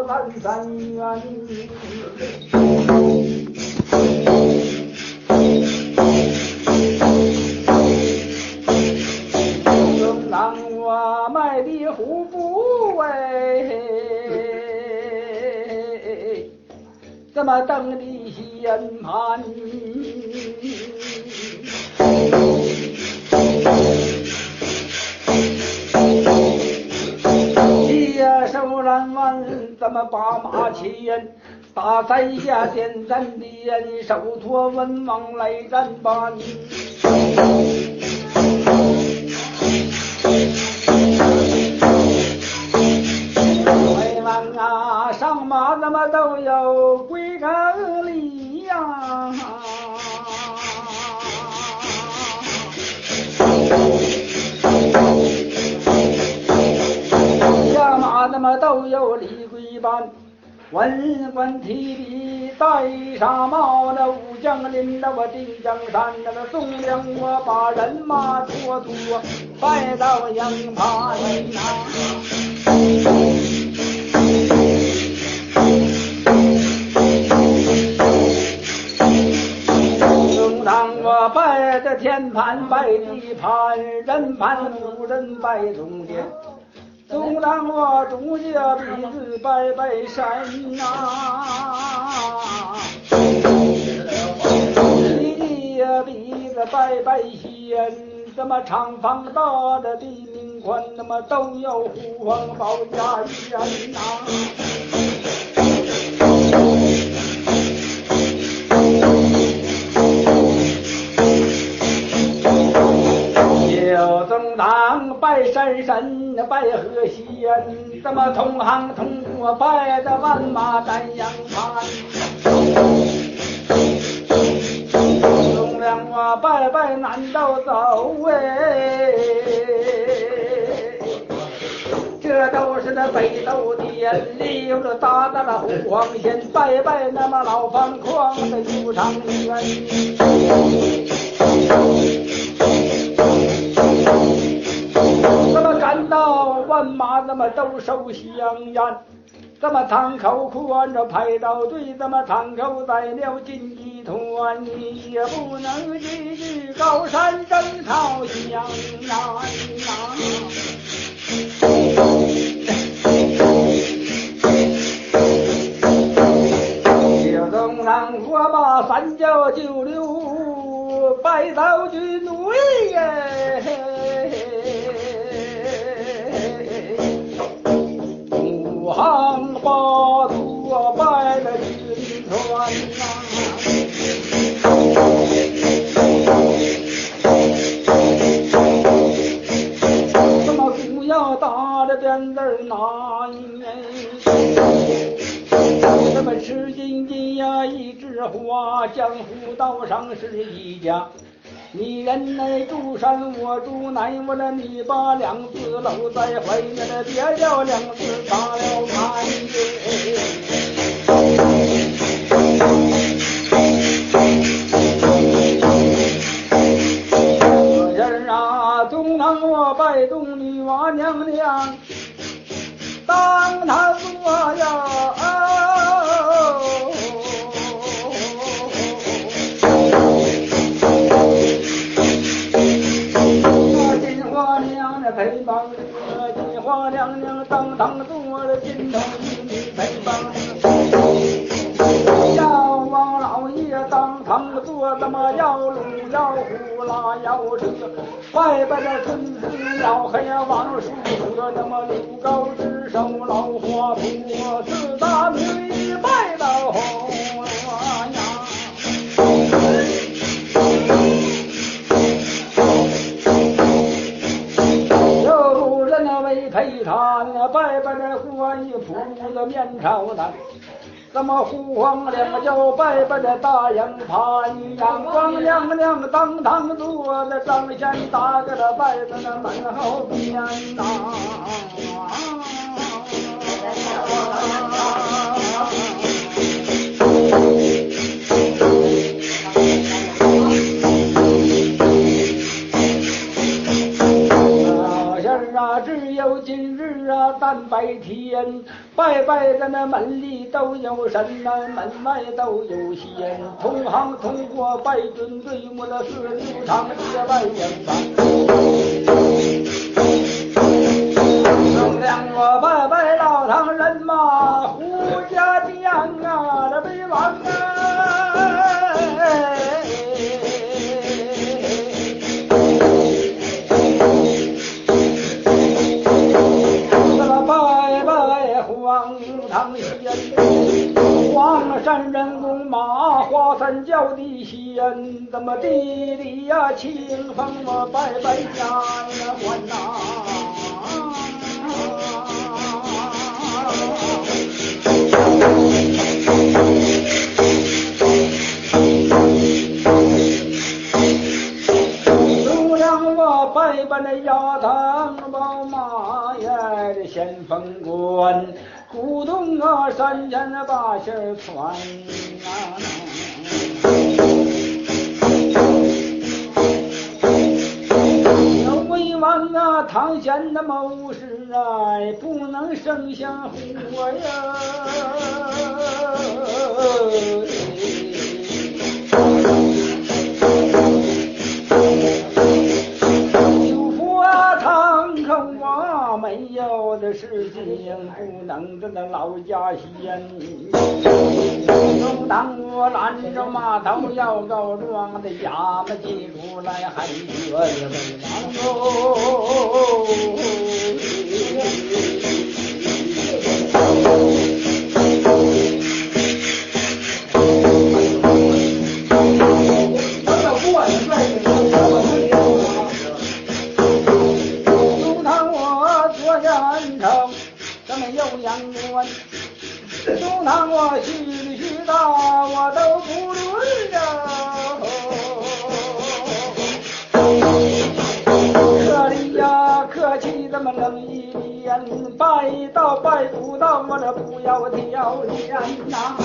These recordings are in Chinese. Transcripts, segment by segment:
喜报咱三元。正当我卖的虎不为，怎么等的先盘？怎么把马牵？大塞下点赞的人手托文王来战班。为王啊，上马怎么都有般？文官提笔戴纱帽，那武将领着我定江山，那个宋江我把人马拖拖拜到营盘呐。正当我拜的天盘拜地盘，人盘无人拜中间。总当我主家鼻子拜拜山呐、你的鼻子拜拜仙，怎么长房大的地名宽，那么都有虎王保家园呐、有总当拜山神，拜河仙，怎么同行同过拜的万马丹阳盘。总让我拜拜难道走哎，这都是那北斗殿里有了大大的虎王仙，拜拜那么老方框的游长园。那么赶到万马，那么都受香烟。咱们堂口宽着排到队，咱们堂口宰了金鸡团，你也不能继续高山征讨湘南呐。有东让我把三教九流拜到军威耶。五行八作拜了军团呐、什么不要打着鞭子儿拿耶？什么吃金金呀一枝花，江湖道上是一家。你人呢？住山我住南。为了你把梁子搂在怀，别叫梁子打了。哎呀，人啊，总让我摆动女。我娘娘当堂做呀。花娘娘当当坐了金头玉女在当。王老爷当堂坐，那么要龙要虎拉要车，拜拜了孙子老黑呀王叔和那么刘高之手老花婆，四大名医拜倒。他那拜拜那观音菩萨面朝南。那么虎王两就拜拜那大营盘，阳光亮亮当堂坐在张先打个了拜在那门后边呐。啊，但白天拜拜的那门里都有神呐、门外都有仙，同行同过拜尊对我的四牛场这拜营房。让我拜拜老唐人马，黄山人工马，华山叫的仙，怎么地里呀清风我拜拜家呀关呐。都让我拜拜那压堂宝马呀，这先锋官，古洞啊山前把信儿传啊。那魏王啊，唐贤那么无事啊，不能生下火呀。有的事情不能这那老家先。正当我拦着码头要告状的衙门进出来，还觉得为中么有阳关。中堂我心里虚道，我都不论呀。这里呀，客气这么冷一点，拜到拜不到，我这不要挑拣呐。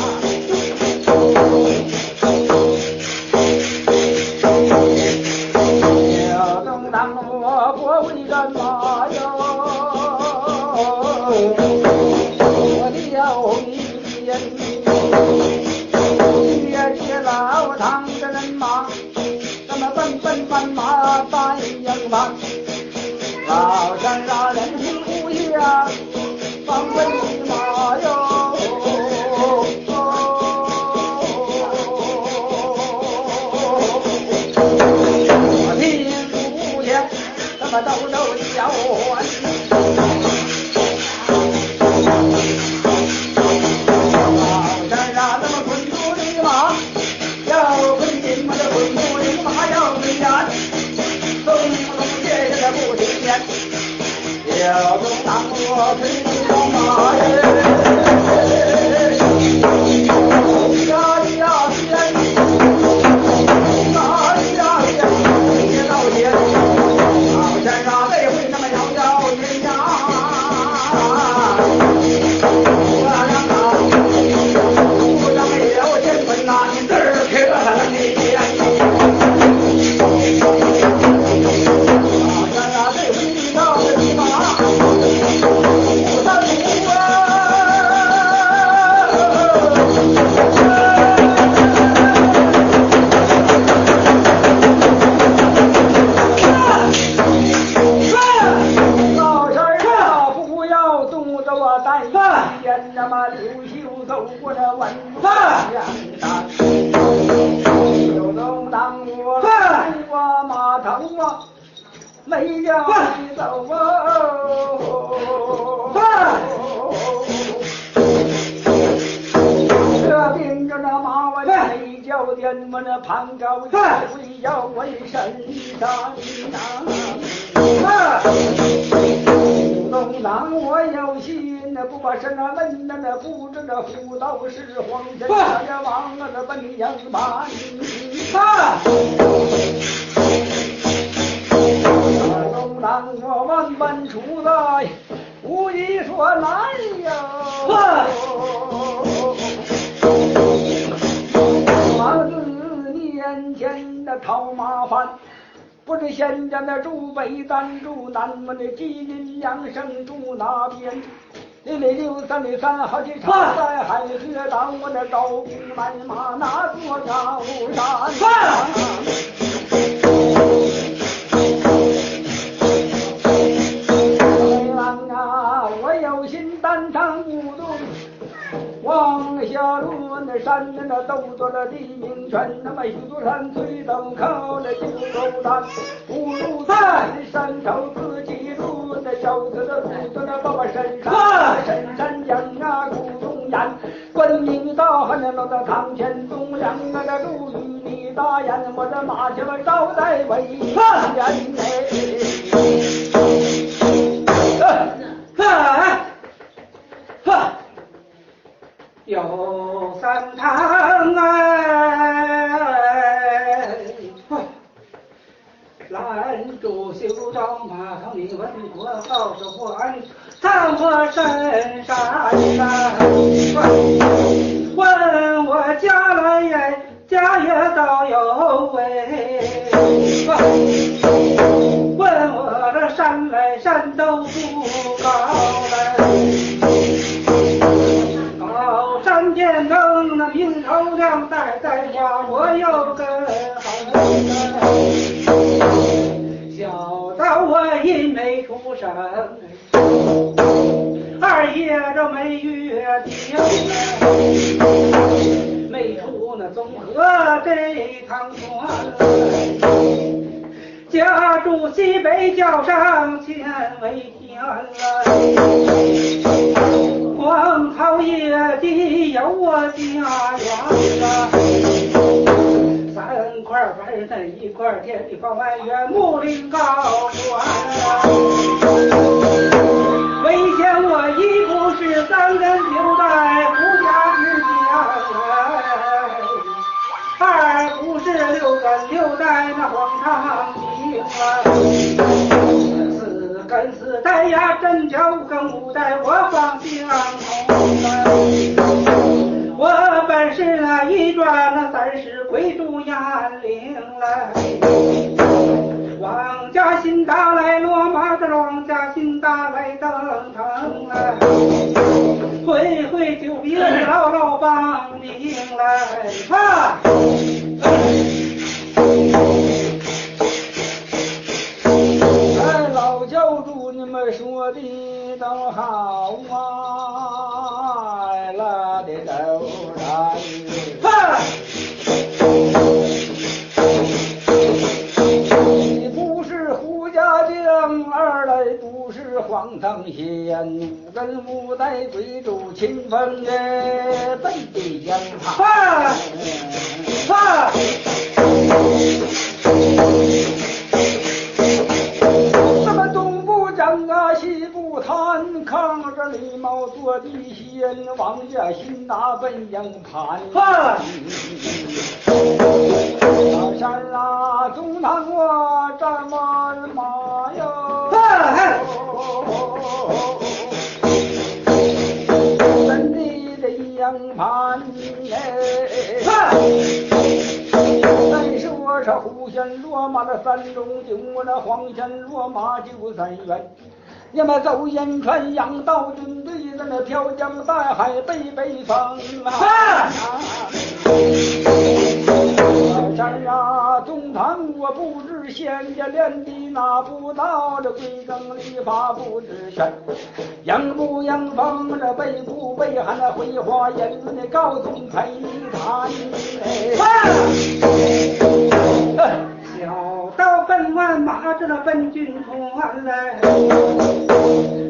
Yeah. 天那么刘秀走过那文山，就能当过黄瓜马头啊，没了你走啊。天么那盘高一回要问神丹走，东南我有心。那不把山那门那那不知那辅导是黄山呀王啊那奔阳满啊。东南我万般出来，无一说难呀。我四年前的讨麻烦。不知现在的住北单住南门的吉林阳城住哪边？六六六三六三好几场在海河当我的招兵买马那座高山。郎啊，我有心单唱不动。往下落那山那那都做了地名圈，那么许多山最陡靠那九头山，不如在山头自己路，那小子的路在那爸爸身上，深山羊啊古东岩，观音大汉那堂前东阳啊那路与你大雁，我这马前我招待为人。合这趟船，家住西北角上千为天了。黄草野地有我家园啊，三块白嫩一块田地方外院木林高官，为见我一不是三根留在根留在那荒场地。跟四代呀，真叫跟五代我放相同。我本是那一转那三十贵族眼灵来，王家新打来落马的王家新打来登堂来，回回就别牢牢绑命来哈。教主，你们说的都好啊，拉的都然。一不是胡家将，二来不是黄堂仙，五根五代贵族亲封耶，本地江畔。看扛着礼帽坐地仙，王家新拿奔营盘。大山啊，中堂我战马马哟。真的盘哎。再说这虎县落马的三中就我那黄仙落马就三元。你们走烟川洋道军队在那飘江带海背北风啊！山啊，中堂我不知仙家练的拿不到这规正礼法不知全，阳不阳风这背不背寒那绘画言那高宗陪谈。小道本王这那奔军团来，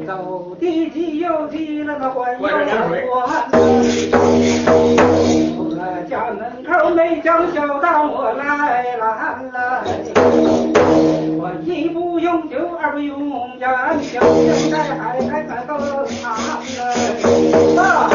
走地急又急了那关又关。我家门口没将小当我来来来，我一不用酒二不用烟，小现在还开门更难来！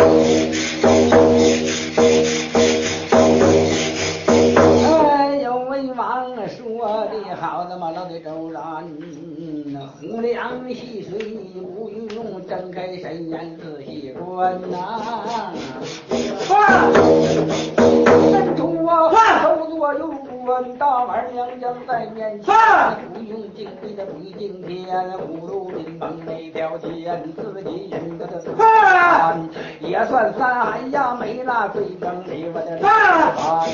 睁开神眼仔细观呐。换，真主啊，换，手左右观，大碗娘娘在面前，不用敬礼的不敬天，葫芦冰棒那条线，自己引的这换，也算三海呀，没那最正的我的换。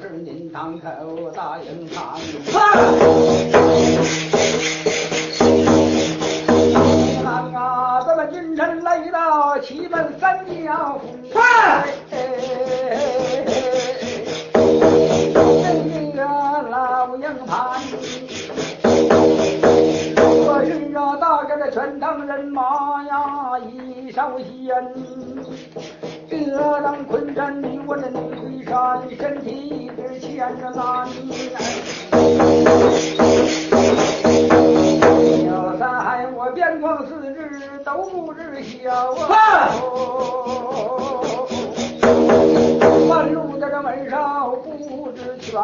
是您堂口大营盘。看啊，咱们君臣来到七门三将府。这个老营盘，我是啊大概的全当人马呀，一少仙。我当昆山你我的女推山，身体一直牵着那小三海我边框四肢都不知晓啊。半路在这门上不知全，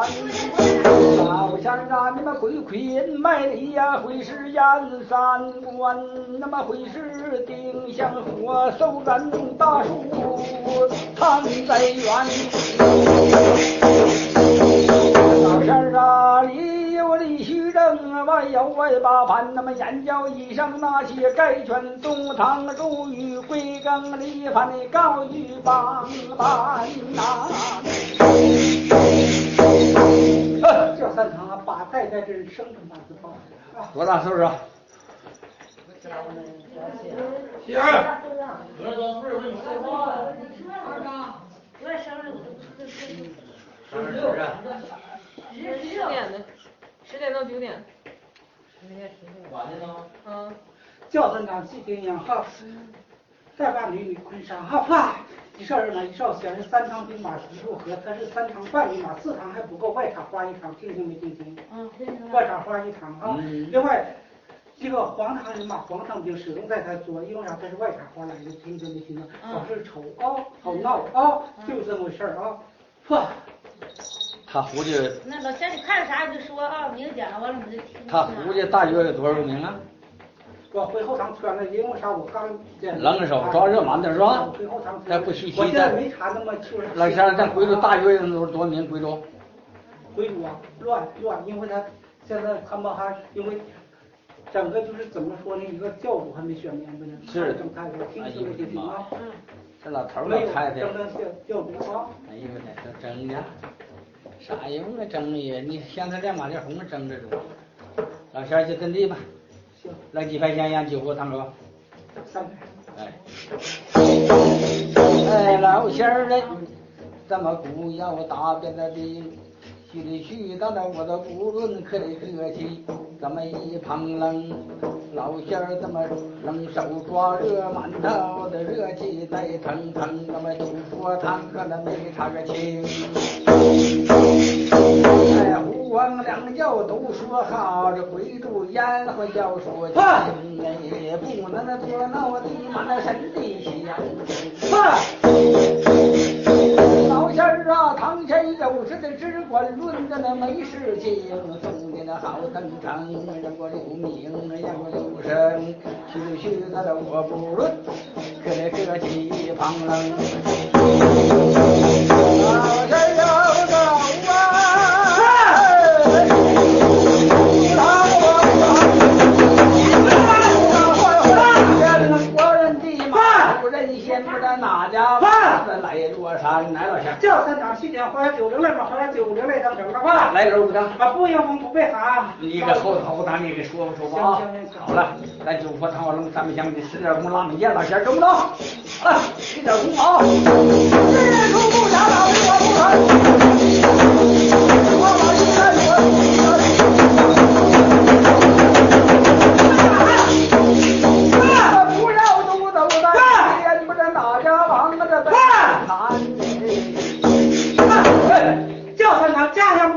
老乡啊，你们会捆卖力呀，会是燕三关，那么会是丁香火，手杆大树藏在远。老乡啊，里有李须正，外有外八盘，那么眼角以上那些盖拳东堂入狱归更里犯的告狱帮班呐。这三堂啊，八代在这儿生辰八字报啊。多大岁数啊？媳妇儿，十点的，十点到九点。晚的呢？嗯，叫三堂细听养哈，再把女女昆山哈啪。一少人马一少仙是三堂兵马一入河，他是三堂半兵马，四堂还不够，外场花一堂，听清没听清？嗯，外场花一堂啊。嗯另外，这个黄堂人马黄堂兵始终在他左，因为啥？他是外场花来的，听清没听清？嗯老是愁啊，好闹啊，就这么回事儿啊。嚯，他胡家那老乡，你看着啥你就说啊，明讲完了我就听。他胡家大约有多少名啊？我回后堂圈了，因为啥？我刚见冷手抓热馒头是吧回后堂还不我现在没查那么清楚。老乡，咱贵州大约有多少名？贵州？回主啊，乱乱，因为他现在他们还因为整个就是怎么说呢，一个教主还没选明白呢，是整太太，听清没听清啊？这老头儿没有老太太，整个教教主啊，哎呦我这都争呢，啥用啊争呀？你现在两把这红争着住。老乡儿就跟地吧，行，来几块钱烟酒壶堂哥。三百。哎，哎，老仙儿嘞，咱们不要大便的病，去里去到那我都不论可得客气，咱们一旁冷，老仙儿咱们冷手抓热馒头的热气在腾腾，咱们就说堂可能没差个情。哎，胡王两教都说好，这回住烟花要说情，哎，不能那多闹的满那神的香。老仙儿啊，堂前有事的只管论的那没事情，送的那好登场，让我留名，让我留声，去去那的我不论，可来客气旁冷。老仙儿不认先，不知哪家饭来落山来了下。叫三场西天花九零来嘛，花九零来当整的话，来个五张。啊，不应风不被喊。你个后头咱你给说不说吧啊？好了，咱九佛唐王龙三香的十点红拉米线老仙中不中？好了，十点红啊！日出不暇老李我不肯，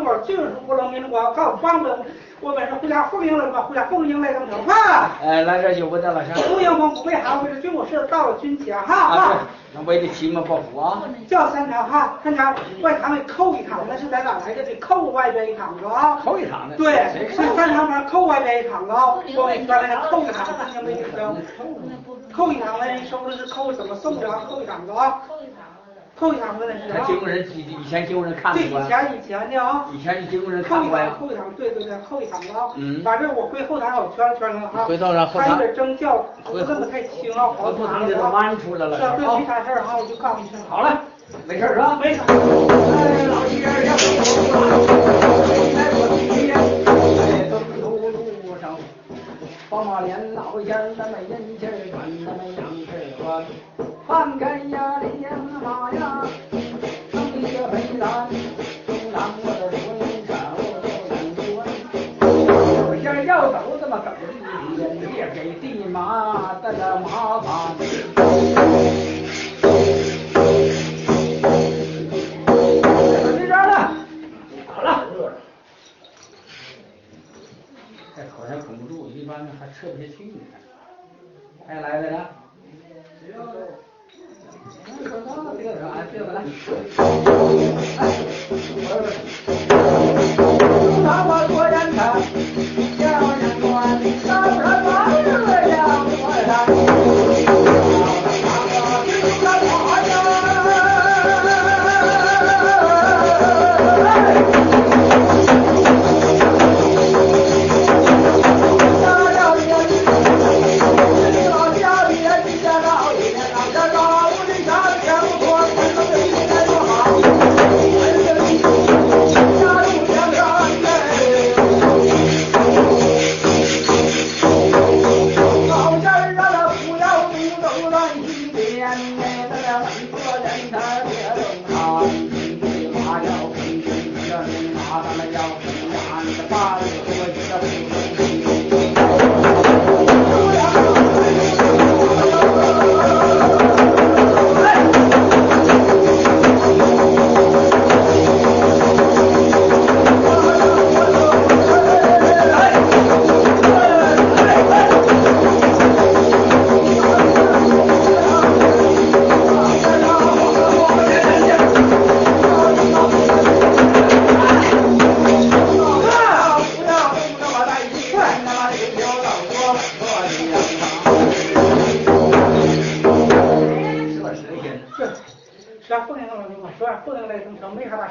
场家乡不能民，我要告帮着我本是回家奉迎了嘛，回家奉迎来。哎，来这有不得了仙。不应我不被喊，为了军务事到了军前哈啊，哈。那为报复啊。叫三场哈，三场外堂里扣一场，那是在哪来的？这扣外边一场子啊。扣一场的。对，是三场边扣外边一场子啊。我给你说那个扣一场，三场没听着。扣一场的人收的是扣什么送的啊？扣一场子啊。扣一场子那是啊。他经过人以以前经过人看这过以前以前的啊。以前经过人看过呀。扣一场，对对对，扣一场子啊。嗯反正我回后台我圈圈了哈。回头让后台他有点争叫，不是那么太轻啊，我不能给他好弯出来了。是没啊啥事儿哈，我就告诉你声。好了，没事儿是吧？没啥。哎，老七儿要来我今天在登州路上，宝马连老仙儿那没人气儿，管那没样式儿翻开呀两马呀，成一个飞蓝，中让我的双手两端。有些要走这么走一天，别给地马的了麻烦。这边了，好了。这口还捧不住，一般还吃不下去呢。还来来了。这个啥？这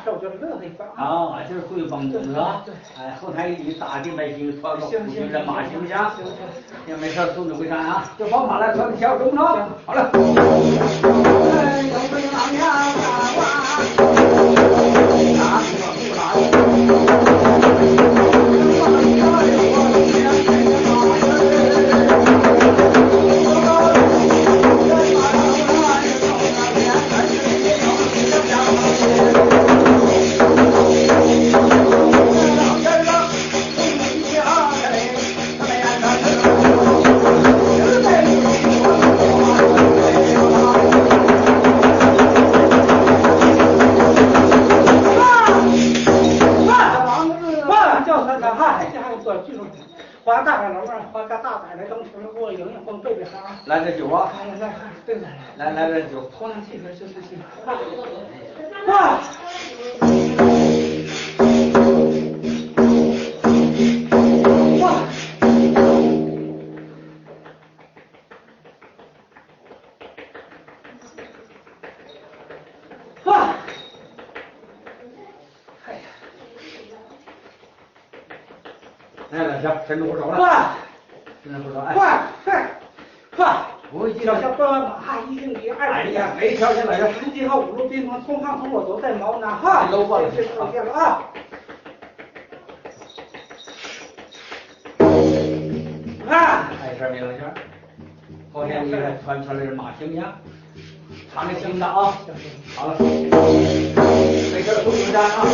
事，我就是乐呵一番啊。啊，就是会帮助是吧？哎，后台一打定百姓，穿个行虎行人马，行不行？行行行，没事儿，送你回山啊。就宝马来穿个小中行。好了。花大海楼啊，花个大仔来东城给我迎迎风背背哈。来点酒啊，来来来，对对，来来点酒。头上气氛就是气氛。哇！哇！来来，行，伸出手来。哇！伸出手，哎。快快快！不会记小小奔马一二条件来着。十几号五路兵团从汉从我都在哈，这是出现了啊。啊，碍事没有事。后天你看传出来是马青阳，唱个新的啊。好了，没事，不紧张啊。